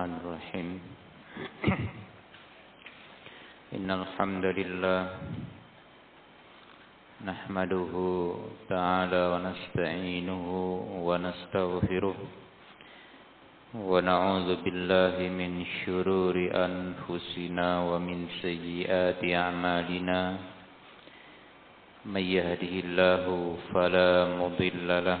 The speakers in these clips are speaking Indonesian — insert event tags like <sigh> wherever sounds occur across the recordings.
الرحمن الرحيم. <clears throat> إن الحمد لله نحمده تعالى ونستعينه ونستغفره ونعوذ بالله من شرور أنفسنا ومن سيئات أعمالنا. من يهده الله فلا مضل له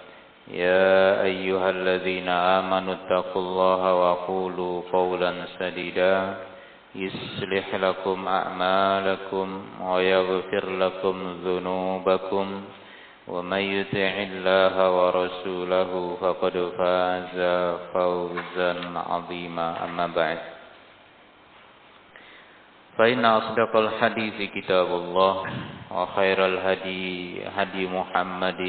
يا أيها الذين آمنوا اتقوا الله وقولوا قولا سديدا. يصلح لكم أعمالكم ويغفر لكم ذنوبكم. ومن يطع الله ورسوله فقد فاز فوزا عظيما. أما بعد. فإن أصدق الحديث كتاب الله وخير الهدي هدي محمد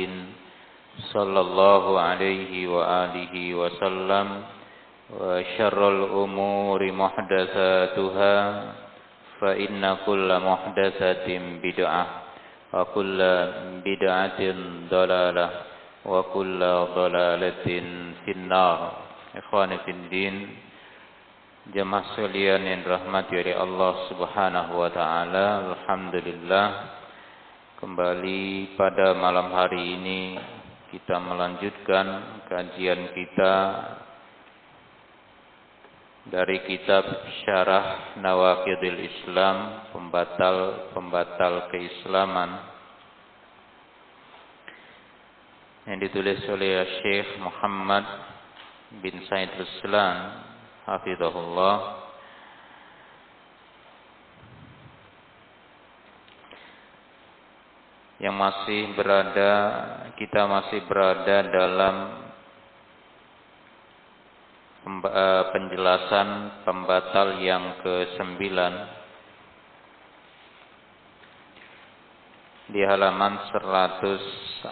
صلى الله عليه وآله وسلم وشر الأمور محدثاتها فإن كل محدثة بدعة وكل بدعة ضلالة وكل ضلالة في النار إخواني في الدين Jemaah sekalian yang dirahmati oleh Allah Subhanahu wa taala, alhamdulillah kembali pada malam hari ini kita melanjutkan kajian kita dari kitab Syarah Nawaqidil Islam, pembatal-pembatal keislaman yang ditulis oleh Syekh Muhammad bin Said Ruslan hafizahullah yang masih berada kita masih berada dalam penjelasan pembatal yang ke-9 di halaman 141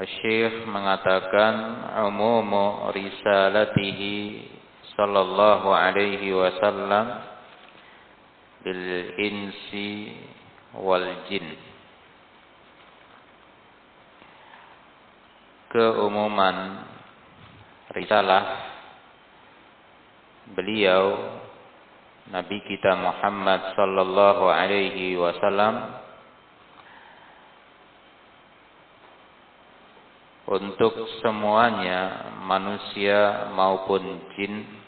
Syekh mengatakan umumu risalatihi sallallahu alaihi wasallam bil insi wal jin. Keumuman risalah beliau Nabi kita Muhammad sallallahu alaihi wasallam untuk semuanya manusia maupun jin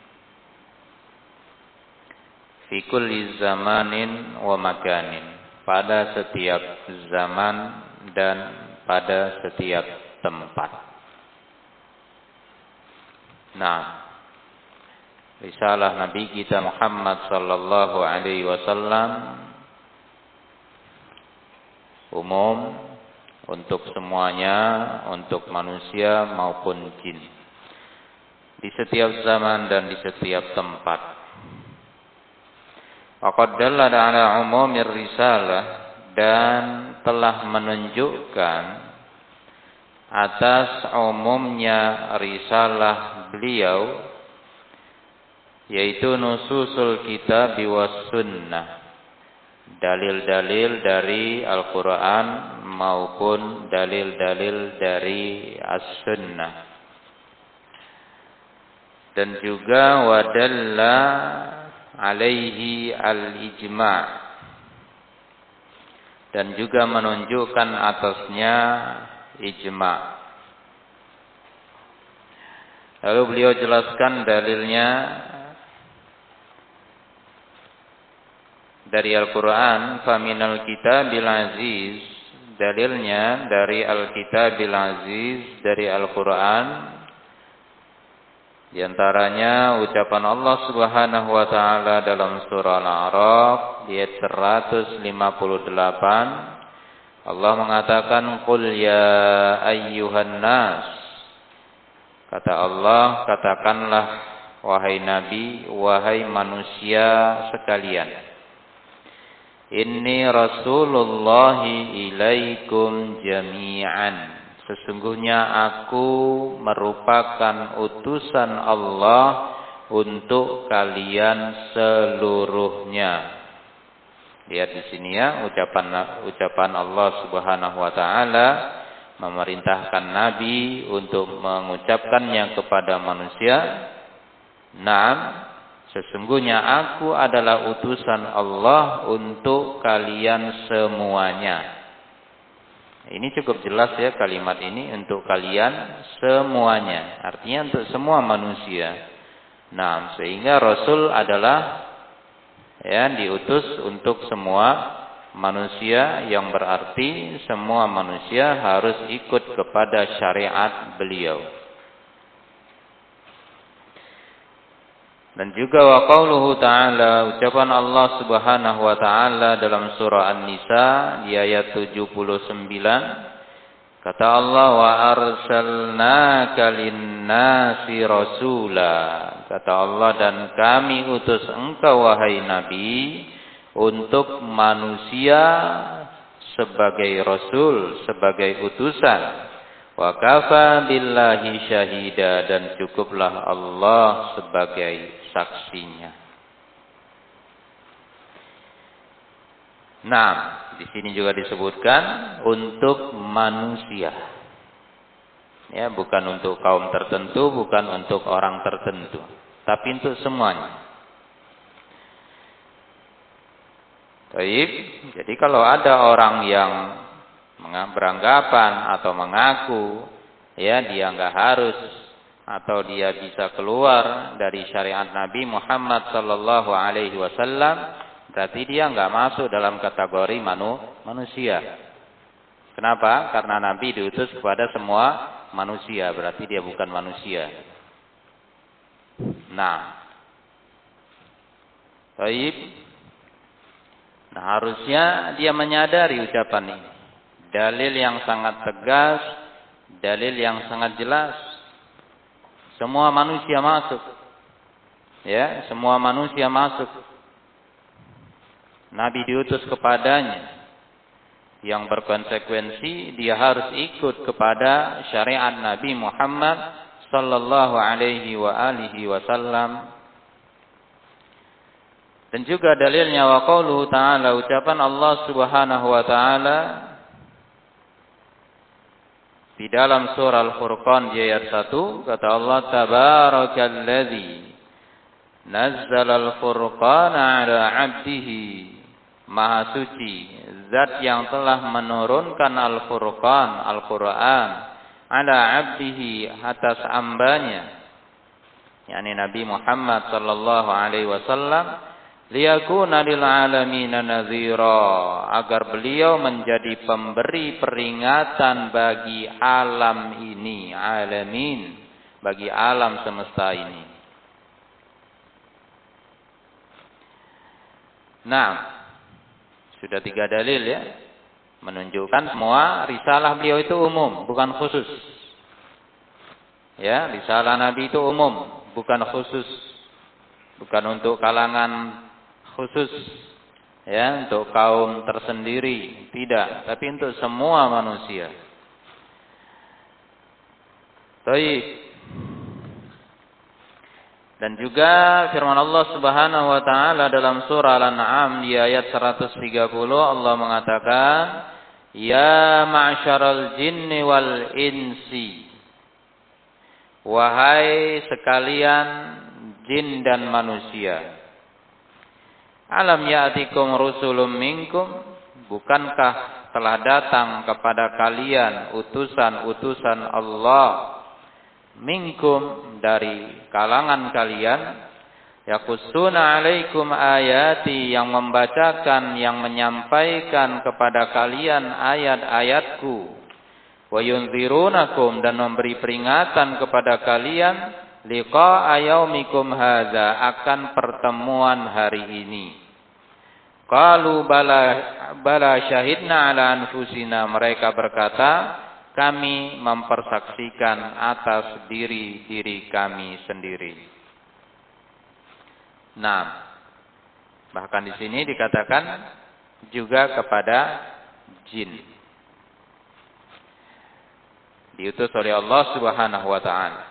fi kulli zamanin wa makanin pada setiap zaman dan pada setiap tempat. Nah, risalah Nabi kita Muhammad sallallahu alaihi wasallam umum untuk semuanya, untuk manusia maupun jin. Di setiap zaman dan di setiap tempat. Waqad dallala ala umumir risalah dan telah menunjukkan atas umumnya risalah beliau yaitu nususul kitab was sunnah dalil-dalil dari Al-Quran maupun dalil-dalil dari As-Sunnah. Dan juga wadalla alaihi al-ijma' dan juga menunjukkan atasnya ijma' Lalu beliau jelaskan dalilnya dari Al-Quran, faminal kitabil aziz, dalilnya dari Al-Kitabil Aziz, dari Al-Quran, di antaranya ucapan Allah Subhanahu wa taala dalam surah Al-A'raf ayat 158 Allah mengatakan qul ya ayyuhan nas Kata Allah, katakanlah wahai nabi, wahai manusia sekalian. Ini Rasulullah ilaikum jami'an. Sesungguhnya aku merupakan utusan Allah untuk kalian seluruhnya. Lihat di sini ya ucapan ucapan Allah Subhanahu wa taala memerintahkan Nabi untuk mengucapkannya kepada manusia. Naam, sesungguhnya aku adalah utusan Allah untuk kalian semuanya. Ini cukup jelas ya kalimat ini untuk kalian semuanya. Artinya untuk semua manusia. Nah, sehingga Rasul adalah ya diutus untuk semua manusia yang berarti semua manusia harus ikut kepada syariat beliau. Dan juga wa qauluhu ta'ala ucapan Allah Subhanahu wa taala dalam surah An-Nisa di ayat 79 kata Allah wa arsalnaka lin-nasi rasula kata Allah dan kami utus engkau wahai nabi untuk manusia sebagai rasul, sebagai utusan. Wa kafa billahi syahida dan cukuplah Allah sebagai saksinya. Nah, di sini juga disebutkan untuk manusia. Ya, bukan untuk kaum tertentu, bukan untuk orang tertentu, tapi untuk semuanya. Baik, jadi kalau ada orang yang beranggapan atau mengaku ya dia enggak harus atau dia bisa keluar dari syariat Nabi Muhammad sallallahu alaihi wasallam berarti dia enggak masuk dalam kategori manu, manusia. Kenapa? Karena Nabi diutus kepada semua manusia, berarti dia bukan manusia. Nah. Baik. Nah, harusnya dia menyadari ucapan ini. Dalil yang sangat tegas, dalil yang sangat jelas. Semua manusia masuk. Ya, semua manusia masuk. Nabi diutus kepadanya. Yang berkonsekuensi dia harus ikut kepada syariat Nabi Muhammad sallallahu alaihi wa alihi wasallam dan juga dalilnya wa ta'ala ucapan Allah Subhanahu wa taala di dalam surah Al-Furqan di ayat 1 kata Allah tabarakalladzi nazzala al-furqana 'ala 'abdihi. Maha suci zat yang telah menurunkan Al-Furqan Al-Qur'an ala 'abdihi atas ambanya yakni Nabi Muhammad sallallahu alaihi wasallam liyakuna lil alamin nadhira agar beliau menjadi pemberi peringatan bagi alam ini alamin bagi alam semesta ini. Nah sudah tiga dalil ya menunjukkan semua risalah beliau itu umum bukan khusus. Ya risalah nabi itu umum bukan khusus. Bukan untuk kalangan khusus ya untuk kaum tersendiri, tidak, tapi untuk semua manusia. Baik. Dan juga firman Allah Subhanahu wa taala dalam surah Al-An'am di ayat 130 Allah mengatakan, "Ya ma'syaral jinni wal insi" Wahai sekalian jin dan manusia. Alam ya'tikum rusulun minkum? Bukankah telah datang kepada kalian utusan-utusan Allah minkum dari kalangan kalian? Yaqussuna alaikum ayati yang membacakan yang menyampaikan kepada kalian ayat-ayatku. Wa yunzirunakum dan memberi peringatan kepada kalian liqa yaumikum hadza akan pertemuan hari ini qalu bala bala syahidna ala anfusina mereka berkata kami mempersaksikan atas diri-diri kami sendiri. Nah, bahkan di sini dikatakan juga kepada jin. Diutus oleh Allah Subhanahu wa taala.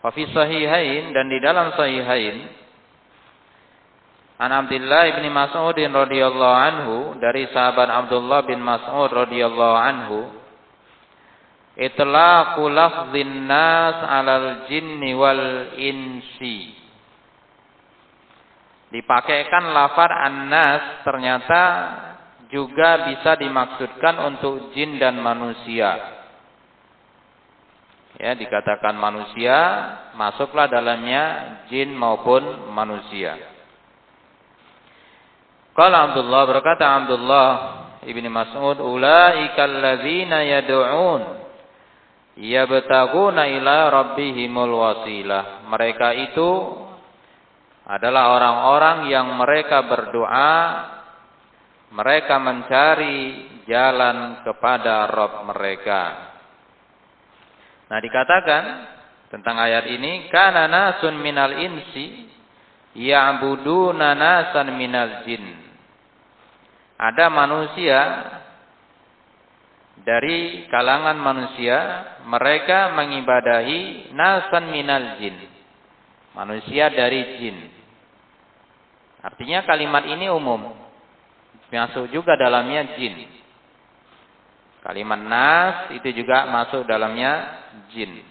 Wa fi sahihain dan di dalam sahihain An Abdullah bin Mas'ud radhiyallahu anhu dari sahabat Abdullah bin Mas'ud radhiyallahu anhu itlaqu lafdhin nas 'alal jinni wal insi. Dipakaikan lafar an-nas ternyata juga bisa dimaksudkan untuk jin dan manusia. Ya dikatakan manusia masuklah dalamnya jin maupun manusia Qala Abdullah berkata Abdullah ibni Mas'ud ulaikal ladzina yad'un yabtaguna ila rabbihimul wasilah. Mereka itu adalah orang-orang yang mereka berdoa, mereka mencari jalan kepada Rabb mereka. Nah, dikatakan tentang ayat ini, kana nasun minal insi ya'buduna nasan minal jin. Ada manusia dari kalangan manusia mereka mengibadahi nasan minal jin. Manusia dari jin. Artinya kalimat ini umum. Masuk juga dalamnya jin. Kalimat nas itu juga masuk dalamnya jin.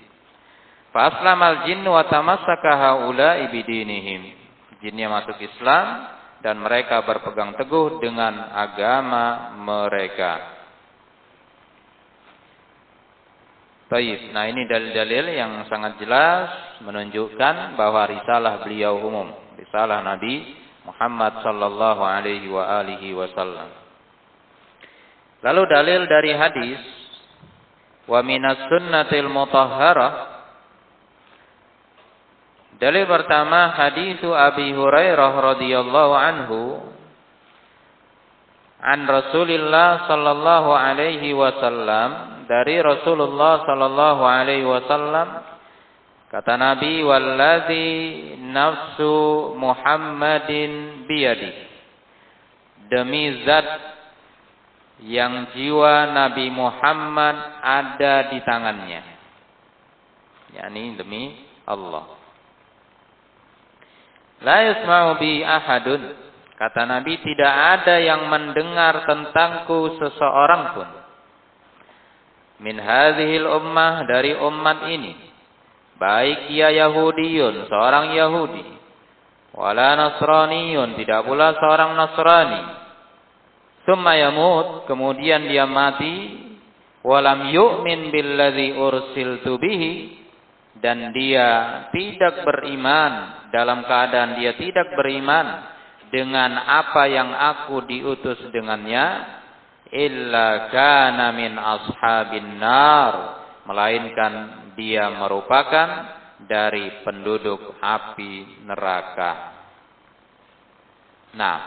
Faslamal jin wa tamassaka haula ibidinihim. Jinnya masuk Islam dan mereka berpegang teguh dengan agama mereka. Baik, nah ini dalil-dalil yang sangat jelas menunjukkan bahwa risalah beliau umum, risalah Nabi Muhammad sallallahu alaihi wa alihi wasallam. Lalu dalil dari hadis wa minas sunnatil mutahharah Dalil pertama hadis Abi Hurairah radhiyallahu anhu an Rasulillah sallallahu alaihi wasallam dari Rasulullah sallallahu alaihi wasallam kata Nabi wallazi nafsu Muhammadin biyadi. Demi zat yang jiwa Nabi Muhammad ada di tangannya. Yakni demi Allah la yasma'u bi ahadun. Kata Nabi tidak ada yang mendengar tentangku seseorang pun. Min hadhil ummah dari umat ini. Baik ia Yahudiyun seorang Yahudi. Wala Nasraniyun tidak pula seorang Nasrani. Summa yamut kemudian dia mati. Walam yu'min billadzi ursiltu bihi dan dia tidak beriman dalam keadaan dia tidak beriman dengan apa yang aku diutus dengannya illa kana min ashabin nar melainkan dia merupakan dari penduduk api neraka. Nah,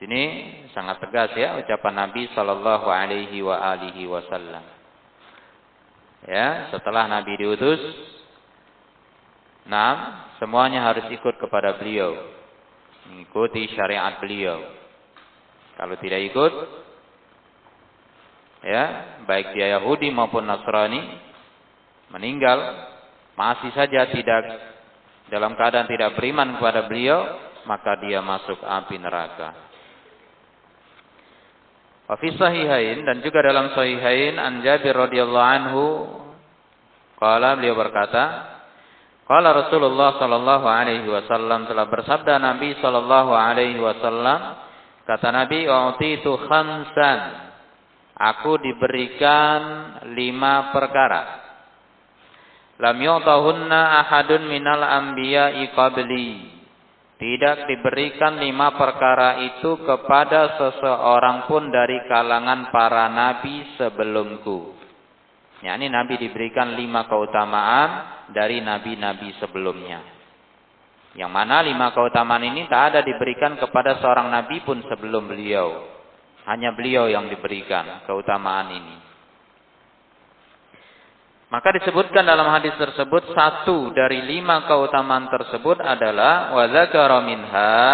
sini sangat tegas ya ucapan Nabi Shallallahu Alaihi wa alihi Wasallam. Ya, setelah Nabi diutus, nah semuanya harus ikut kepada beliau mengikuti syariat beliau. Kalau tidak ikut, ya, baik dia Yahudi maupun Nasrani, meninggal, masih saja tidak dalam keadaan tidak beriman kepada beliau, maka dia masuk api neraka. Wa fi sahihain dan juga dalam sahihain an Jabir radhiyallahu anhu qala beliau berkata Qala Rasulullah sallallahu alaihi wasallam telah bersabda Nabi sallallahu alaihi wasallam kata Nabi utitu khamsan aku diberikan lima perkara. Lam yu'tahunna ahadun minal anbiya'i qabli. Tidak diberikan lima perkara itu kepada seseorang pun dari kalangan para nabi sebelumku. Ya, ini nabi diberikan lima keutamaan dari nabi-nabi sebelumnya. Yang mana lima keutamaan ini tak ada diberikan kepada seorang nabi pun sebelum beliau. Hanya beliau yang diberikan keutamaan ini. Maka disebutkan dalam hadis tersebut satu dari lima keutamaan tersebut adalah wa dzakara minha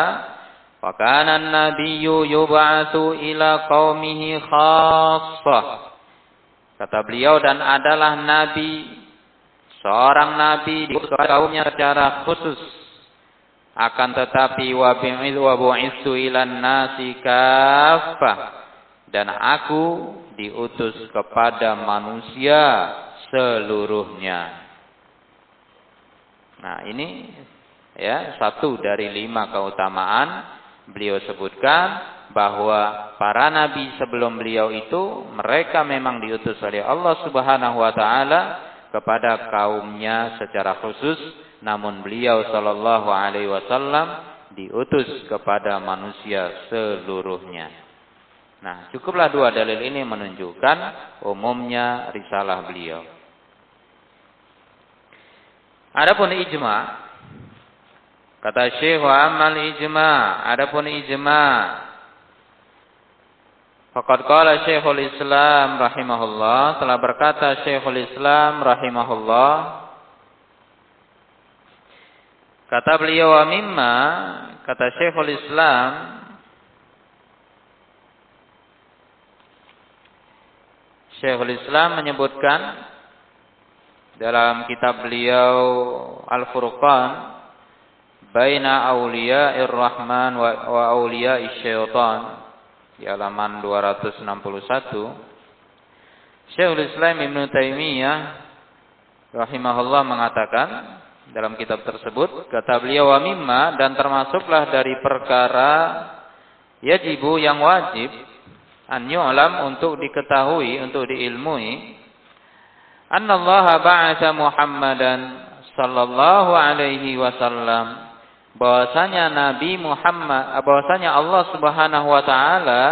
wa kana an-nabiyyu yub'atsu ila qaumihi khassah. Kata beliau dan adalah nabi seorang nabi di kaumnya secara khusus. Akan tetapi wa bi'idhu wa nasi kaffah. Dan aku diutus kepada manusia seluruhnya. Nah, ini ya satu dari lima keutamaan beliau sebutkan bahwa para nabi sebelum beliau itu mereka memang diutus oleh Allah Subhanahu wa taala kepada kaumnya secara khusus namun beliau sallallahu alaihi wasallam diutus kepada manusia seluruhnya. Nah, cukuplah dua dalil ini menunjukkan umumnya risalah beliau. Adapun ijma kata Syekh wa amal ijma, adapun ijma Faqad qala Syekhul Islam rahimahullah telah berkata Syekhul Islam rahimahullah kata beliau wa mimma kata Syekhul Islam Syekhul Islam menyebutkan dalam kitab beliau Al-Furqan baina auliya'ir rahman wa, wa auliya'isyaitan syaitan di halaman 261 Syekhul Islam Ibn Taimiyah rahimahullah mengatakan dalam kitab tersebut kata beliau wa mimma dan termasuklah dari perkara yajibu yang wajib an yu'lam untuk diketahui untuk diilmui anna Allah ba'atha Muhammadan sallallahu alaihi wasallam bahwasanya Nabi Muhammad bahwasanya Allah Subhanahu wa taala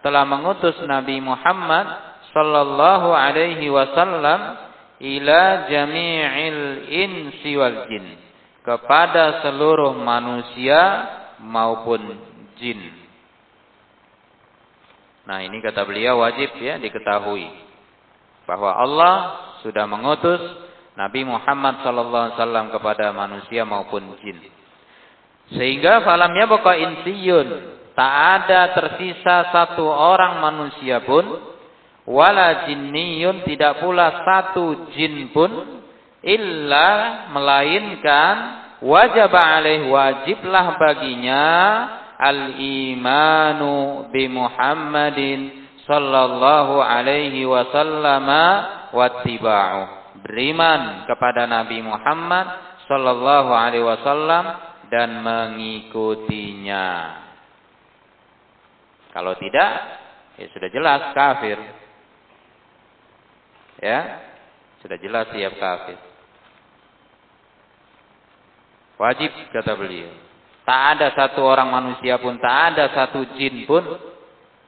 telah mengutus Nabi Muhammad sallallahu alaihi wasallam ila jami'il insi wal jin kepada seluruh manusia maupun jin. Nah, ini kata beliau wajib ya diketahui bahwa Allah sudah mengutus Nabi Muhammad sallallahu alaihi wasallam kepada manusia maupun jin. Sehingga falamnya baqa insiyun, tak ada tersisa satu orang manusia pun wala jinniyun tidak pula satu jin pun illa melainkan wajib alaih wajiblah baginya al imanu bi Muhammadin sallallahu alaihi wasallam wattiba'u. Beriman kepada Nabi Muhammad sallallahu alaihi wasallam dan mengikutinya. Kalau tidak, ya sudah jelas kafir. Ya, sudah jelas siap kafir. Wajib kata beliau. Tak ada satu orang manusia pun, tak ada satu jin pun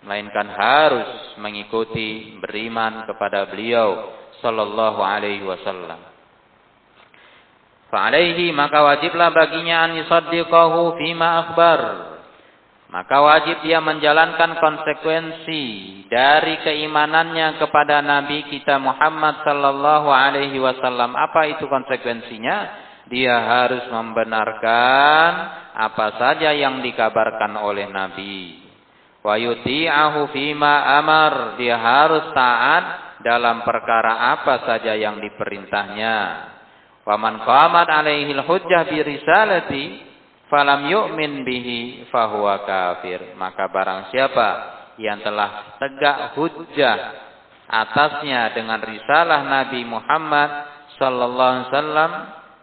melainkan harus mengikuti beriman kepada beliau sallallahu alaihi wasallam. Fa'alaihi maka wajiblah baginya an yusaddiqahu fima akhbar. Maka wajib dia menjalankan konsekuensi dari keimanannya kepada Nabi kita Muhammad sallallahu alaihi wasallam. Apa itu konsekuensinya? Dia harus membenarkan apa saja yang dikabarkan oleh Nabi wa yuti'ahu fima amar. Dia harus taat dalam perkara apa saja yang diperintahnya. Wa man qamat alaihi hujjah bi risalati falam yu'min bihi fahuwa kafir. Maka barang siapa yang telah tegak hujjah atasnya dengan risalah Nabi Muhammad sallallahu alaihi wasallam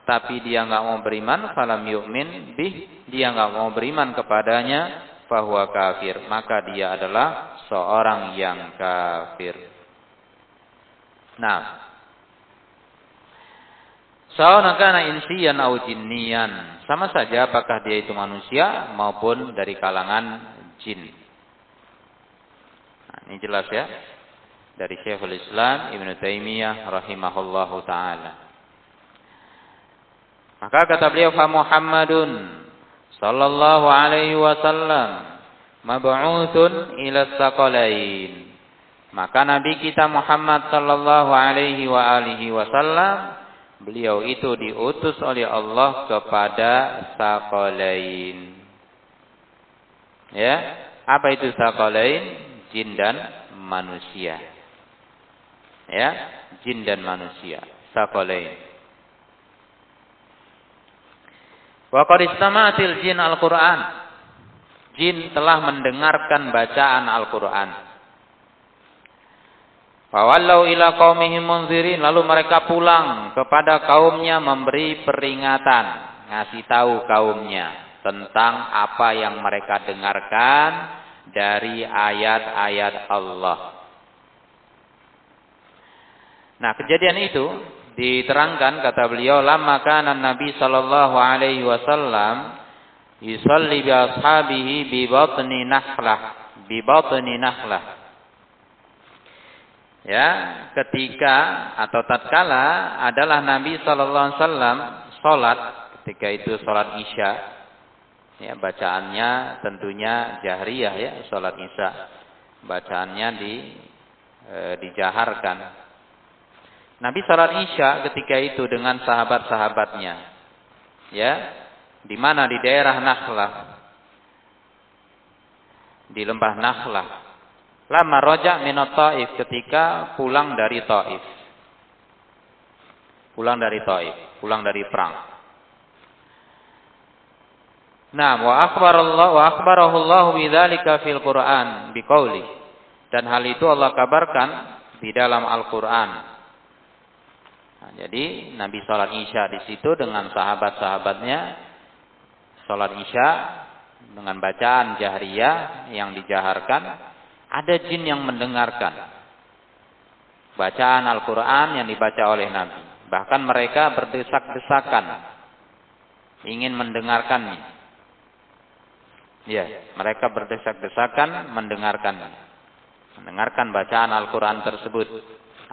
tapi dia enggak mau beriman falam yu'min bih dia enggak mau beriman kepadanya fahuwa kafir, maka dia adalah seorang yang kafir. Nah, Sawana kana insiyan au jinniyan. Sama saja apakah dia itu manusia maupun dari kalangan jin. Nah, ini jelas ya. Dari Syekhul Islam Ibn Taimiyah rahimahullahu taala. Maka kata beliau fa Muhammadun sallallahu alaihi wasallam mab'utsun ila saqalain. Maka Nabi kita Muhammad sallallahu alaihi wa alihi wasallam beliau itu diutus oleh Allah kepada sakolain. Ya, apa itu sakolain? Jin dan manusia. Ya, jin dan manusia. Sakolain. Wa qad istama'atil jin al-Qur'an. Jin telah mendengarkan bacaan Al-Qur'an. Fawallau ila qaumihim munzirin lalu mereka pulang kepada kaumnya memberi peringatan, ngasih tahu kaumnya tentang apa yang mereka dengarkan dari ayat-ayat Allah. Nah, kejadian itu diterangkan kata beliau lama kana Nabi sallallahu alaihi wasallam yusalli bi ashabihi bi batni nahlah bi batni nahlah ya ketika atau tatkala adalah Nabi Shallallahu Alaihi Wasallam sholat ketika itu sholat isya ya bacaannya tentunya jahriyah ya sholat isya bacaannya di e, dijaharkan Nabi sholat isya ketika itu dengan sahabat-sahabatnya ya di mana di daerah Nakhlah di lembah Nakhlah Lama rojak minot ta'if ketika pulang dari ta'if. Pulang dari ta'if. Pulang dari perang. Nah, wa akhbarallahu wa akhbarahullahu bidzalika fil Qur'an biqauli. Dan hal itu Allah kabarkan di dalam Al-Qur'an. Nah, jadi Nabi salat Isya di situ dengan sahabat-sahabatnya salat Isya dengan bacaan jahriyah yang dijaharkan ada jin yang mendengarkan bacaan Al-Quran yang dibaca oleh Nabi. Bahkan mereka berdesak-desakan ingin mendengarkannya. Ya, mereka berdesak-desakan mendengarkannya. Mendengarkan bacaan Al-Quran tersebut.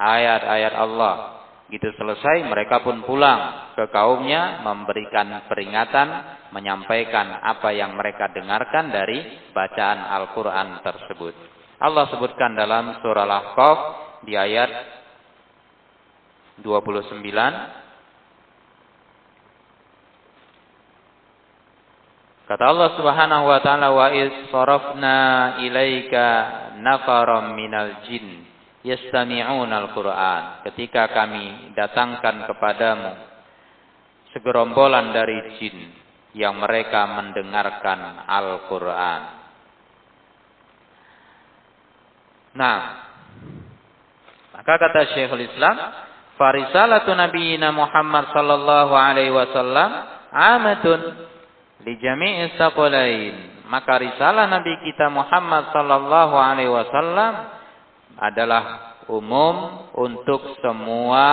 Ayat-ayat Allah. Gitu selesai, mereka pun pulang ke kaumnya memberikan peringatan, menyampaikan apa yang mereka dengarkan dari bacaan Al-Quran tersebut. Allah sebutkan dalam surah Al-Ahqaf di ayat 29 Kata Allah Subhanahu wa taala wa is sarafna ilaika nafaram minal jin yastami'una al-Qur'an. Ketika kami datangkan kepadamu segerombolan dari jin yang mereka mendengarkan Al-Qur'an. Nah, maka kata Syekhul Islam, farisalatu nabiyina Muhammad sallallahu alaihi wasallam amatun li jami'i saqalain. Maka risalah Nabi kita Muhammad sallallahu alaihi wasallam adalah umum untuk semua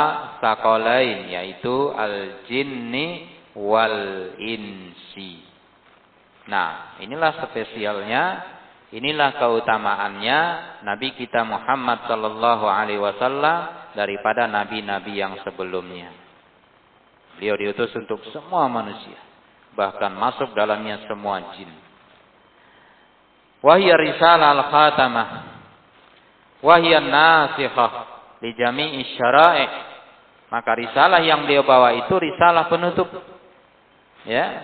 sakolain yaitu al-jinni wal insi. Nah, inilah spesialnya Inilah keutamaannya Nabi kita Muhammad sallallahu alaihi wasallam daripada nabi-nabi yang sebelumnya. Beliau diutus untuk semua manusia, bahkan masuk dalamnya semua jin. Wahya risalah al-khatamah. Wahya nasikhah li jami'i. Maka risalah yang beliau bawa itu risalah penutup. Ya,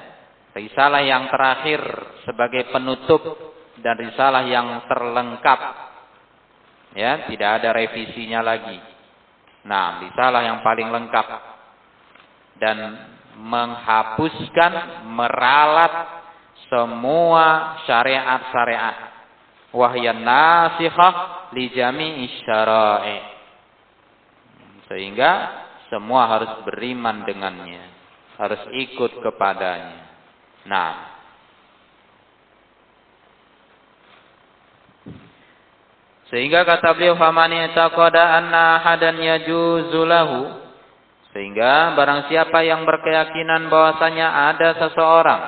risalah yang terakhir sebagai penutup dan risalah yang terlengkap. Ya, tidak ada revisinya lagi. Nah, risalah yang paling lengkap dan menghapuskan, meralat semua syariat-syariat. Wahyan nasikhah li jami'i syara'i. Sehingga semua harus beriman dengannya, harus ikut kepadanya. Nah, Sehingga kata beliau famani taqada anna hadan yajuzulahu sehingga barang siapa yang berkeyakinan bahwasanya ada seseorang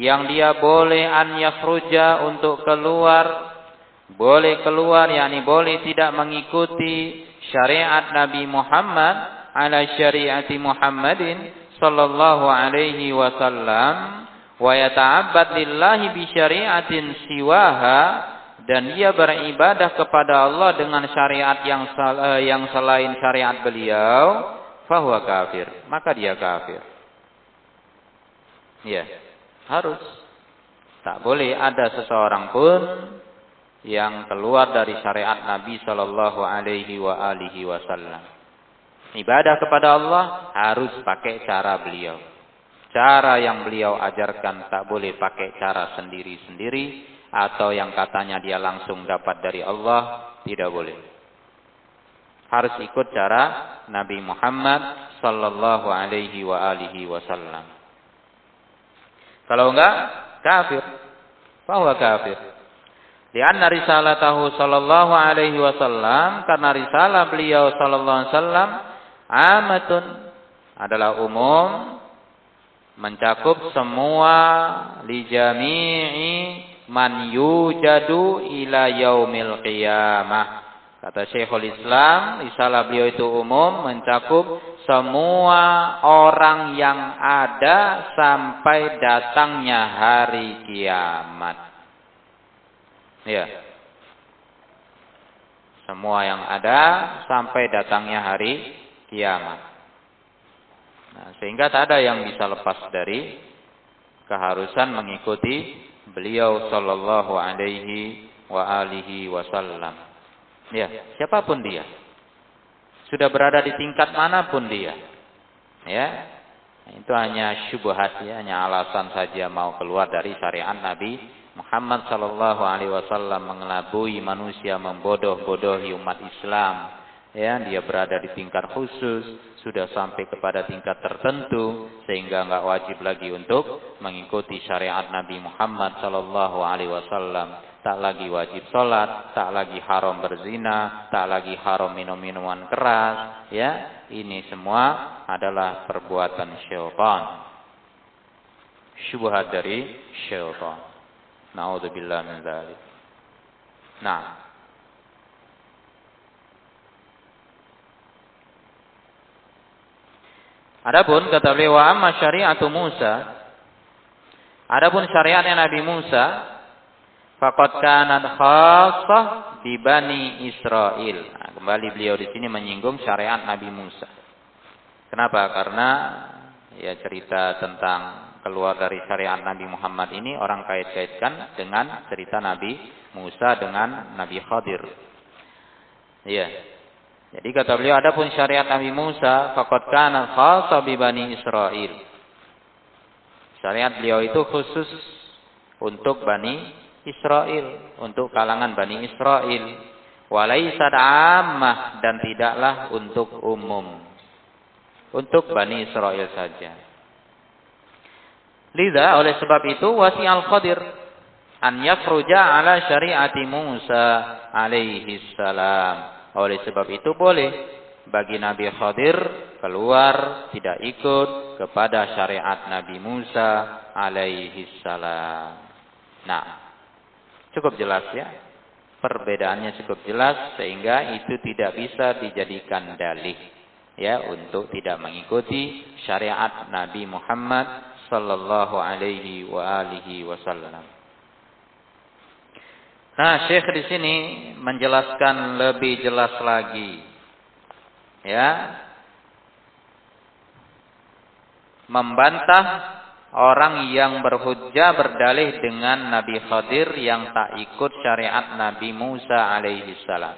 yang dia boleh an yakhruja untuk keluar boleh keluar yakni boleh tidak mengikuti syariat Nabi Muhammad ala syariati Muhammadin sallallahu alaihi wasallam wa yata'abbad lillahi bi syariatin siwaha dan dia beribadah kepada Allah dengan syariat yang uh, yang selain syariat beliau, fahuwa kafir, maka dia kafir. Ya, harus. Tak boleh ada seseorang pun yang keluar dari syariat Nabi Shallallahu Alaihi wa alihi Wasallam. Ibadah kepada Allah harus pakai cara beliau. Cara yang beliau ajarkan tak boleh pakai cara sendiri-sendiri atau yang katanya dia langsung dapat dari Allah tidak boleh. Harus ikut cara Nabi Muhammad sallallahu alaihi wa alihi wasallam. Kalau enggak kafir. Bahwa kafir. Lianna risalatahu sallallahu alaihi wasallam karena risalah beliau sallallahu alaihi wasallam amatun adalah umum mencakup semua li jami'i man yujadu ila yaumil qiyamah. Kata Syekhul Islam, risalah beliau itu umum mencakup semua orang yang ada sampai datangnya hari kiamat. Ya. Semua yang ada sampai datangnya hari kiamat. Nah, sehingga tak ada yang bisa lepas dari keharusan mengikuti beliau sallallahu alaihi wa alihi wasallam. Ya, siapa pun dia. Sudah berada di tingkat mana pun dia. Ya. Itu hanya syubhat ya, hanya alasan saja mau keluar dari syariat Nabi Muhammad sallallahu alaihi wasallam mengelabui manusia, membodoh-bodohi umat Islam. Ya, dia berada di tingkat khusus, sudah sampai kepada tingkat tertentu sehingga enggak wajib lagi untuk mengikuti syariat Nabi Muhammad sallallahu alaihi wasallam. Tak lagi wajib sholat, tak lagi haram berzina, tak lagi haram minum minuman keras. Ya, ini semua adalah perbuatan syaitan. Syubhat dari syaitan. Naudzubillah min dzalik. Nah, Adapun kata beliau amma syariatu Musa Adapun syariatnya Nabi Musa faqad kanat khassah di Bani Israel. Nah, kembali beliau di sini menyinggung syariat Nabi Musa. Kenapa? Karena ya cerita tentang keluar dari syariat Nabi Muhammad ini orang kait-kaitkan dengan cerita Nabi Musa dengan Nabi Khadir. Iya, jadi kata beliau adapun syariat Nabi Musa faqad kana khassa bi Bani Israil. Syariat beliau itu khusus untuk Bani Israel, untuk kalangan Bani Israel. Walaisad ammah dan tidaklah untuk umum. Untuk Bani Israel saja. Lida oleh sebab itu wasi al-Qadir an yakhruja ala syariati Musa alaihi salam oleh sebab itu boleh bagi Nabi Khadir keluar tidak ikut kepada syariat Nabi Musa alaihi salam. Nah, cukup jelas ya. Perbedaannya cukup jelas sehingga itu tidak bisa dijadikan dalih ya untuk tidak mengikuti syariat Nabi Muhammad sallallahu alaihi wa alihi wasallam. Nah, Syekh di sini menjelaskan lebih jelas lagi. Ya. Membantah orang yang berhujjah berdalih dengan Nabi Khadir yang tak ikut syariat Nabi Musa alaihi salam.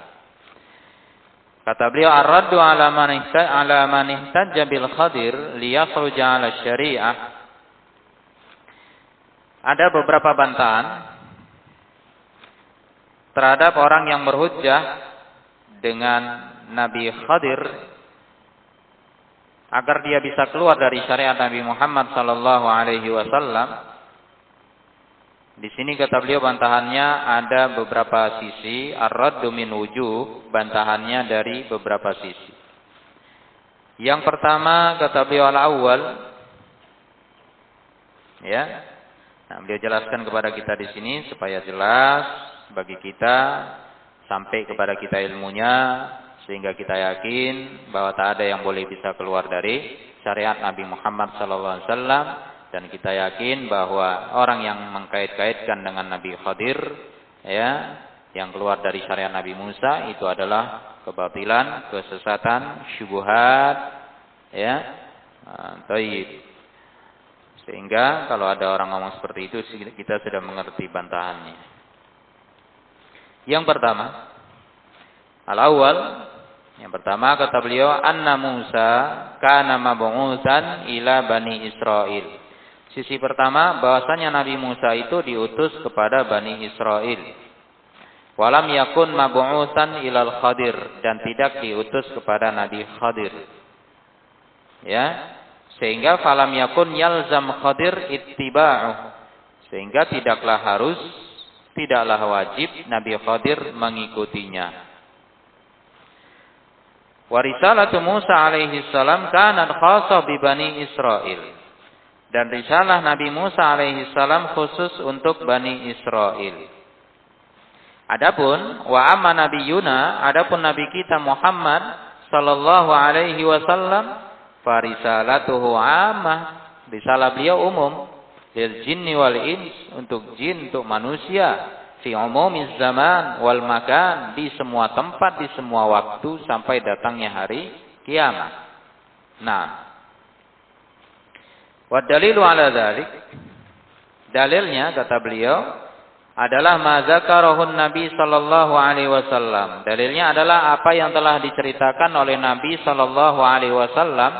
Kata beliau ar-raddu ala man ihtajja bil Khadir liyakhruja ala syariah. Ada beberapa bantahan terhadap orang yang berhujjah dengan Nabi Khadir agar dia bisa keluar dari syariat Nabi Muhammad sallallahu alaihi wasallam Di sini kata beliau bantahannya ada beberapa sisi, ar-raddu min wujub, bantahannya dari beberapa sisi. Yang pertama kata beliau al-awwal ya. Nah, beliau jelaskan kepada kita di sini supaya jelas bagi kita sampai kepada kita ilmunya sehingga kita yakin bahwa tak ada yang boleh bisa keluar dari syariat Nabi Muhammad wasallam dan kita yakin bahwa orang yang mengkait-kaitkan dengan Nabi Khadir ya yang keluar dari syariat Nabi Musa itu adalah kebatilan, kesesatan, syubhat ya. Taib. Sehingga kalau ada orang ngomong seperti itu kita sudah mengerti bantahannya. Yang pertama, al-awwal yang pertama kata beliau anna Musa kana mab'utsan ila Bani Israel. Sisi pertama bahwasanya Nabi Musa itu diutus kepada Bani Israel. Walam yakun mab'utsan ilal Khadir dan tidak diutus kepada Nabi Khadir. Ya. Sehingga falam yakun yalzam Khadir ittiba'u. Sehingga tidaklah harus tidaklah wajib Nabi Khadir mengikutinya. Warisalatu Musa alaihi salam kanat khassa bi Bani Israel. Dan risalah Nabi Musa alaihi salam khusus untuk Bani Israel. Adapun wa amma nabiyuna, adapun nabi kita Muhammad sallallahu alaihi wasallam farisalatuhu ammah. Risalah beliau umum lil jinni wal ins untuk jin untuk manusia fi umumiz zaman wal makan di semua tempat di semua waktu sampai datangnya hari kiamat. Nah, Wa dalilu ala dzalik dalilnya kata beliau adalah mazakarahun Nabi sallallahu alaihi wasallam. Dalilnya adalah apa yang telah diceritakan oleh Nabi sallallahu alaihi wasallam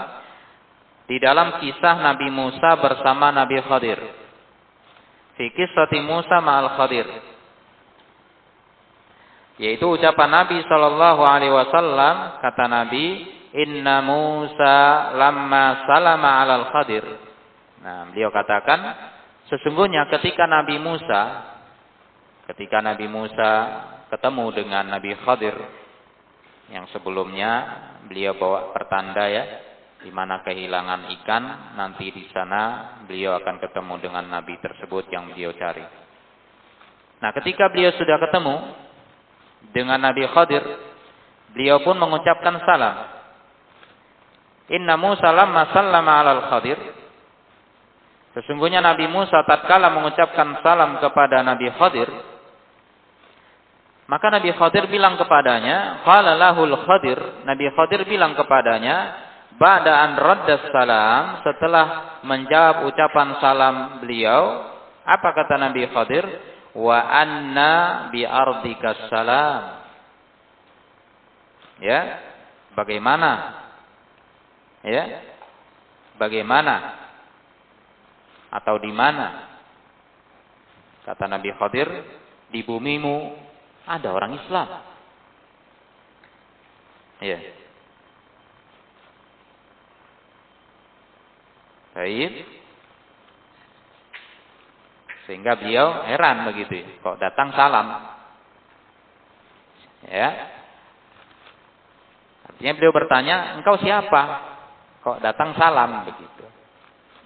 di dalam kisah Nabi Musa bersama Nabi Khadir. Fi kisah Musa ma'al Khadir. Yaitu ucapan Nabi sallallahu alaihi wasallam kata Nabi, "Inna Musa lamma salama 'alal Khadir." Nah, beliau katakan sesungguhnya ketika Nabi Musa ketika Nabi Musa ketemu dengan Nabi Khadir yang sebelumnya beliau bawa pertanda ya di mana kehilangan ikan nanti di sana beliau akan ketemu dengan nabi tersebut yang beliau cari. Nah, ketika beliau sudah ketemu dengan Nabi Khadir, beliau pun mengucapkan salam. Inna Musa lamma sallama 'alal Khadir Sesungguhnya Nabi Musa tatkala mengucapkan salam kepada Nabi Khadir, maka Nabi Khadir bilang kepadanya, qala lahul Khadir, Nabi Khadir bilang kepadanya, ba'da an raddas salam, setelah menjawab ucapan salam beliau, apa kata Nabi Khadir? Wa anna bi ardika salam. Ya, bagaimana? Ya, bagaimana atau di mana? Kata Nabi Khadir, di bumimu ada orang Islam. Ya. Baik. Sehingga beliau heran begitu, kok datang salam. Ya. Artinya beliau bertanya, engkau siapa? Kok datang salam begitu.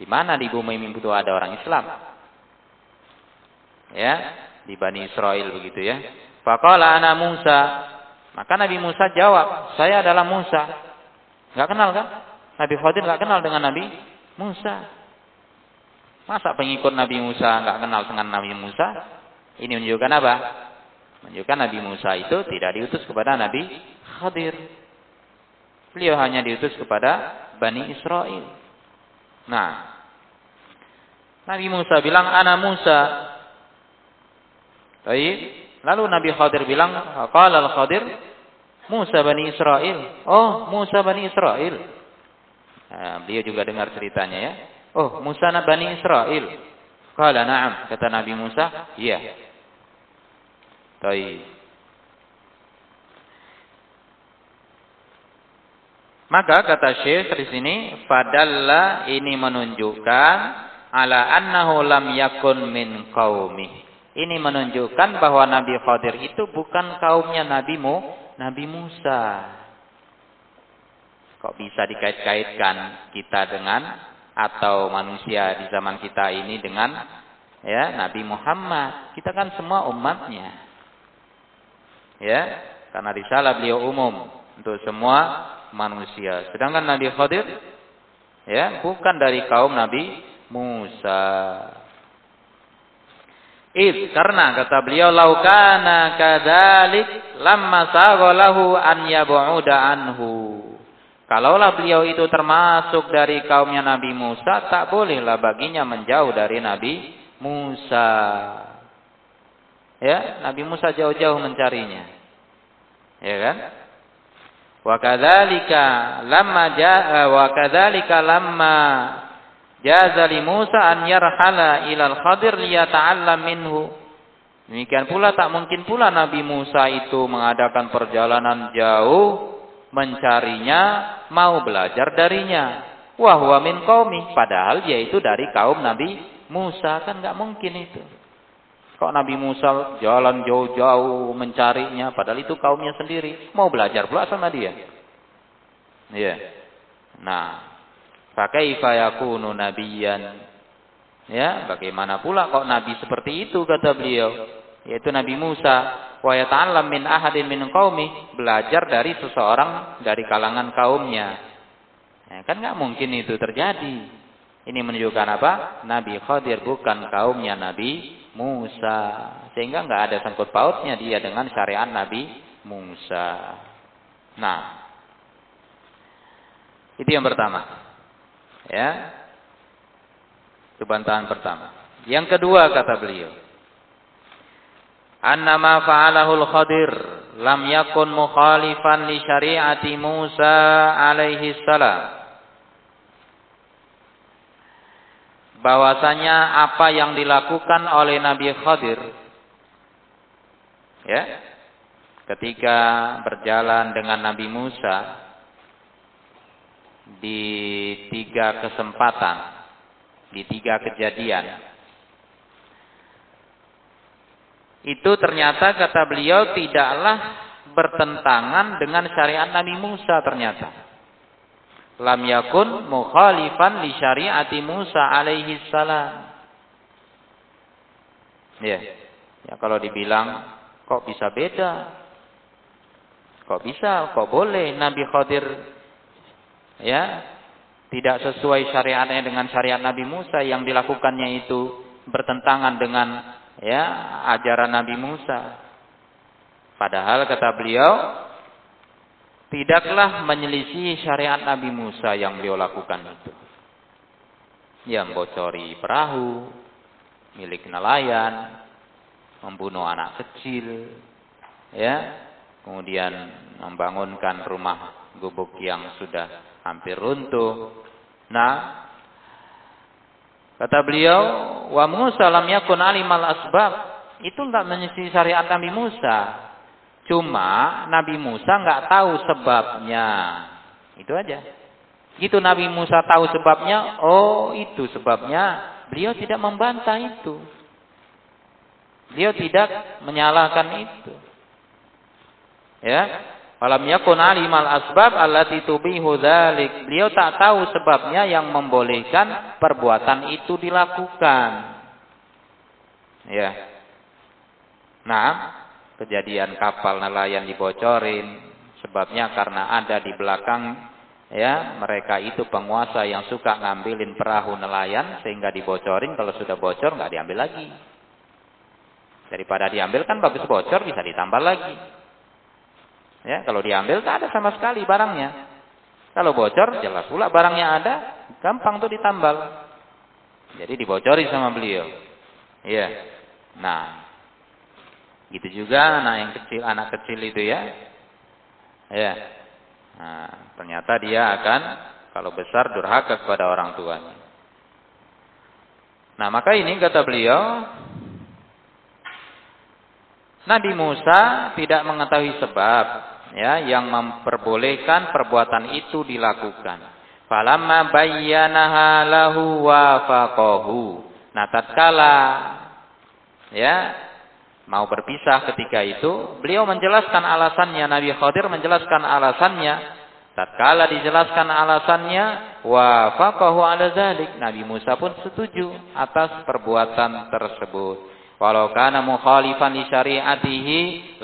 Di mana di bumi itu ada orang Islam? Ya, di Bani Israel begitu ya. Faqala ana Musa. Maka Nabi Musa jawab, saya adalah Musa. Enggak kenal kan? Nabi Khadir enggak kenal dengan Nabi Musa. Masa pengikut Nabi Musa enggak kenal dengan Nabi Musa? Ini menunjukkan apa? Menunjukkan Nabi Musa itu tidak diutus kepada Nabi Khadir. Beliau hanya diutus kepada Bani Israel. Nah, Nabi Musa bilang, Ana Musa. Baik. Lalu Nabi Khadir bilang, Qala al-Khadir, Musa Bani Israel. Oh, Musa Bani Israel. Nah, beliau juga dengar ceritanya ya. Oh, Musa Bani Israel. Qala na'am. Kata Nabi Musa, iya. Baik. Maka kata Syekh di sini, fadalla ini menunjukkan ala annahu lam yakun min qaumi. Ini menunjukkan bahwa Nabi Khadir itu bukan kaumnya Nabi Mu, Nabi Musa. Kok bisa dikait-kaitkan kita dengan atau manusia di zaman kita ini dengan ya Nabi Muhammad. Kita kan semua umatnya. Ya, karena risalah beliau umum untuk semua manusia. Sedangkan Nabi Khadir ya, bukan dari kaum Nabi Musa. If karena kata beliau laukana kadalik lamma sagolahu an yabu'uda anhu. Kalaulah beliau itu termasuk dari kaumnya Nabi Musa, tak bolehlah baginya menjauh dari Nabi Musa. Ya, Nabi Musa jauh-jauh mencarinya. Ya kan? Wa kadzalika lamma jaa wa kadzalika lamma jaza li Musa an yarhala ila al-Khadir liyata'allam minhu. Demikian pula tak mungkin pula Nabi Musa itu mengadakan perjalanan jauh mencarinya, mau belajar darinya. Wah wa min qaumi, padahal dia itu dari kaum Nabi Musa kan nggak mungkin itu. Kok Nabi Musa jalan jauh-jauh mencarinya, padahal itu kaumnya sendiri. Mau belajar pula sama dia. Iya. Nah, Fakaifa yakunu nabiyan? Ya, bagaimana pula kok nabi seperti itu kata beliau, yaitu Nabi Musa, wa yata'allam min ahadin min qaumi, belajar dari seseorang dari kalangan kaumnya. Ya, kan nggak mungkin itu terjadi. Ini menunjukkan apa? Nabi Khadir bukan kaumnya Nabi Musa. Sehingga nggak ada sangkut pautnya dia dengan syariat Nabi Musa. Nah, itu yang pertama. Ya. Itu bantahan pertama. Yang kedua kata beliau. Annama fa'alahul khadir lam yakun mukhalifan li syari'ati Musa alaihi salam. Bahwasanya apa yang dilakukan oleh Nabi Khadir ya ketika berjalan dengan Nabi Musa di tiga kesempatan, di tiga kejadian. Itu ternyata kata beliau tidaklah bertentangan dengan syariat Nabi Musa ternyata. Lam yakun mukhalifan li syariati Musa alaihi salam. Ya. Ya kalau dibilang kok bisa beda? Kok bisa? Kok boleh Nabi Khadir ya tidak sesuai syariatnya dengan syariat Nabi Musa yang dilakukannya itu bertentangan dengan ya ajaran Nabi Musa. Padahal kata beliau tidaklah menyelisih syariat Nabi Musa yang beliau lakukan itu. Yang bocori perahu, milik nelayan, membunuh anak kecil, ya, kemudian membangunkan rumah gubuk yang sudah hampir runtuh. Nah, kata beliau, wa Musa lam yakun alimal asbab. Itu enggak menyisi syariat Nabi Musa. Cuma Nabi Musa enggak tahu sebabnya. Itu aja. Gitu Nabi Musa tahu sebabnya, oh itu sebabnya. Beliau tidak membantah itu. Beliau tidak menyalahkan itu. Ya, Falam yakun alimal asbab allati tubihu dzalik. Beliau tak tahu sebabnya yang membolehkan perbuatan itu dilakukan. Ya. Nah, kejadian kapal nelayan dibocorin sebabnya karena ada di belakang ya mereka itu penguasa yang suka ngambilin perahu nelayan sehingga dibocorin kalau sudah bocor nggak diambil lagi. Daripada diambil kan bagus bocor bisa ditambah lagi. Ya, kalau diambil tak ada sama sekali barangnya. Kalau bocor jelas pula barangnya ada, gampang tuh ditambal. Jadi dibocori sama beliau. Iya. Nah, gitu juga anak yang kecil, anak kecil itu ya. Ya. Nah, ternyata dia akan kalau besar durhaka kepada orang tuanya. Nah, maka ini kata beliau, Nabi Musa tidak mengetahui sebab ya yang memperbolehkan perbuatan itu dilakukan. Falamma bayyanaha lahu wa faqahu. Nah, tatkala ya mau berpisah ketika itu, beliau menjelaskan alasannya, Nabi Khadir menjelaskan alasannya. Tatkala dijelaskan alasannya, wafaqahu ala zalik. Nabi Musa pun setuju atas perbuatan tersebut. Walau kana mukhalifan li syari'atihi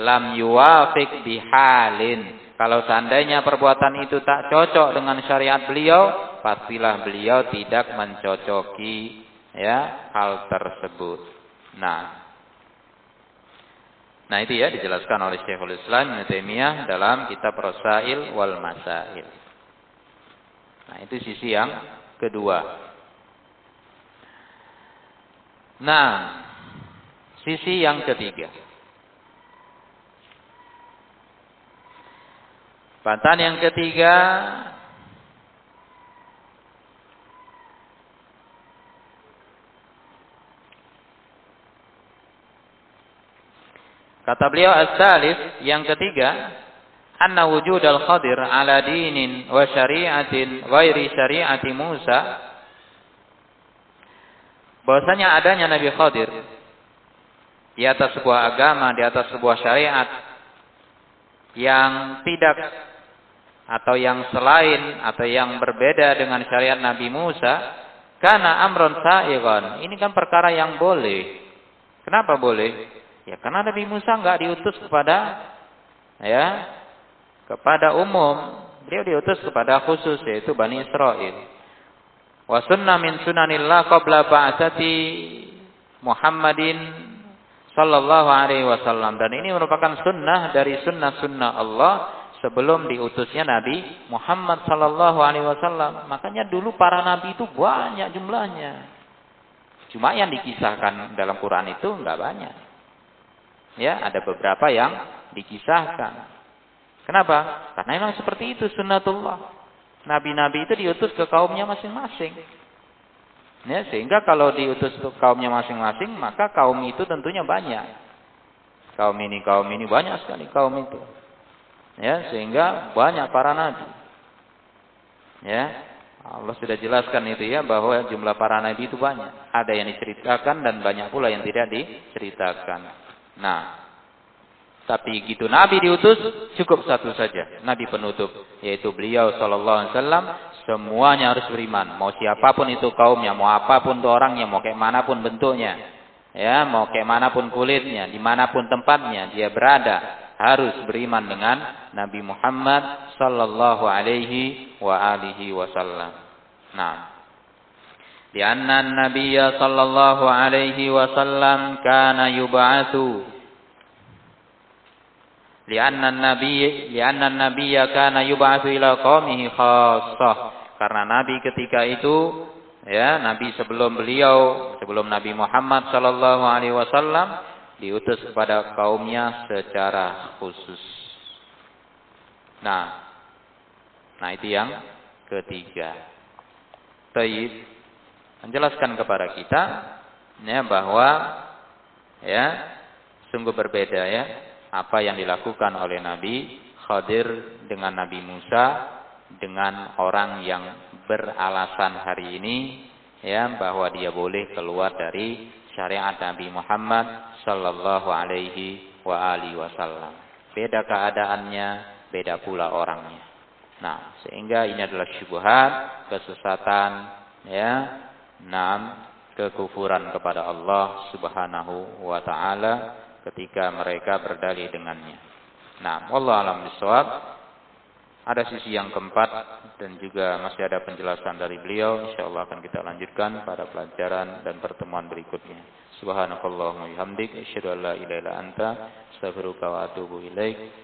lam yuwafiq bihalin. Kalau seandainya perbuatan itu tak cocok dengan syariat beliau, pastilah beliau tidak mencocoki ya hal tersebut. Nah, Nah itu ya dijelaskan oleh Syekhul Islam Ibnu Taimiyah dalam kitab Rasail wal Masail. Nah itu sisi yang kedua. Nah, sisi yang ketiga. Bantahan yang ketiga Kata beliau as-salis yang ketiga, anna wujud al-Khadir ala dinin wa syari'atin ghairi syari'ati Musa. Bahwasanya adanya Nabi Khadir di atas sebuah agama, di atas sebuah syariat yang tidak atau yang selain atau yang berbeda dengan syariat Nabi Musa karena amron sa'igan. Ini kan perkara yang boleh. Kenapa boleh? Ya karena Nabi Musa nggak diutus kepada ya kepada umum, beliau diutus kepada khusus yaitu Bani Israel. Wa sunna min sunanillah qabla ba'atsati Muhammadin sallallahu alaihi wasallam dan ini merupakan sunnah dari sunnah-sunnah Allah sebelum diutusnya Nabi Muhammad sallallahu alaihi wasallam. Makanya dulu para nabi itu banyak jumlahnya. Cuma yang dikisahkan dalam Quran itu enggak banyak. Ya, ada beberapa yang dikisahkan. Kenapa? Karena memang seperti itu sunnatullah. Nabi-nabi itu diutus ke kaumnya masing-masing. Ya, sehingga kalau diutus ke kaumnya masing-masing, maka kaum itu tentunya banyak. Kaum ini, kaum ini banyak sekali kaum itu. Ya, sehingga banyak para nabi. Ya, Allah sudah jelaskan itu ya bahwa jumlah para nabi itu banyak. Ada yang diceritakan dan banyak pula yang tidak diceritakan. Nah, tapi gitu Nabi diutus cukup satu saja, Nabi penutup yaitu beliau wasallam Semuanya harus beriman. Mau siapa pun itu kaumnya, mau apa pun itu orangnya, mau kayak mana pun bentuknya. Ya, mau kayak mana pun kulitnya, di mana pun tempatnya dia berada. Harus beriman dengan Nabi Muhammad sallallahu alaihi wa alihi wasallam. Nah. di anna nabiyya sallallahu alaihi wasallam karena yub'atsu Lianna Nabi lianna Nabiya kana yub'atsu ila qaumihi khassah. Karena Nabi ketika itu ya Nabi sebelum beliau sebelum Nabi Muhammad sallallahu alaihi wasallam diutus kepada kaumnya secara khusus. Nah, nah itu yang ketiga. Taib menjelaskan kepada kita ya bahwa ya sungguh berbeda ya apa yang dilakukan oleh Nabi Khadir dengan Nabi Musa dengan orang yang beralasan hari ini ya bahwa dia boleh keluar dari syariat Nabi Muhammad sallallahu alaihi wasallam. Beda keadaannya, beda pula orangnya. Nah, sehingga ini adalah syubhat, kesesatan ya Naam, kekufuran kepada Allah Subhanahu wa taala ketika mereka berdalih dengannya. Nah, Allah alam bisawab. Ada sisi yang keempat dan juga masih ada penjelasan dari beliau. Insyaallah akan kita lanjutkan pada pelajaran dan pertemuan berikutnya. Subhanakallahumma bihamdik asyhadu an la ilaha illa anta astaghfiruka wa atubu ilaik.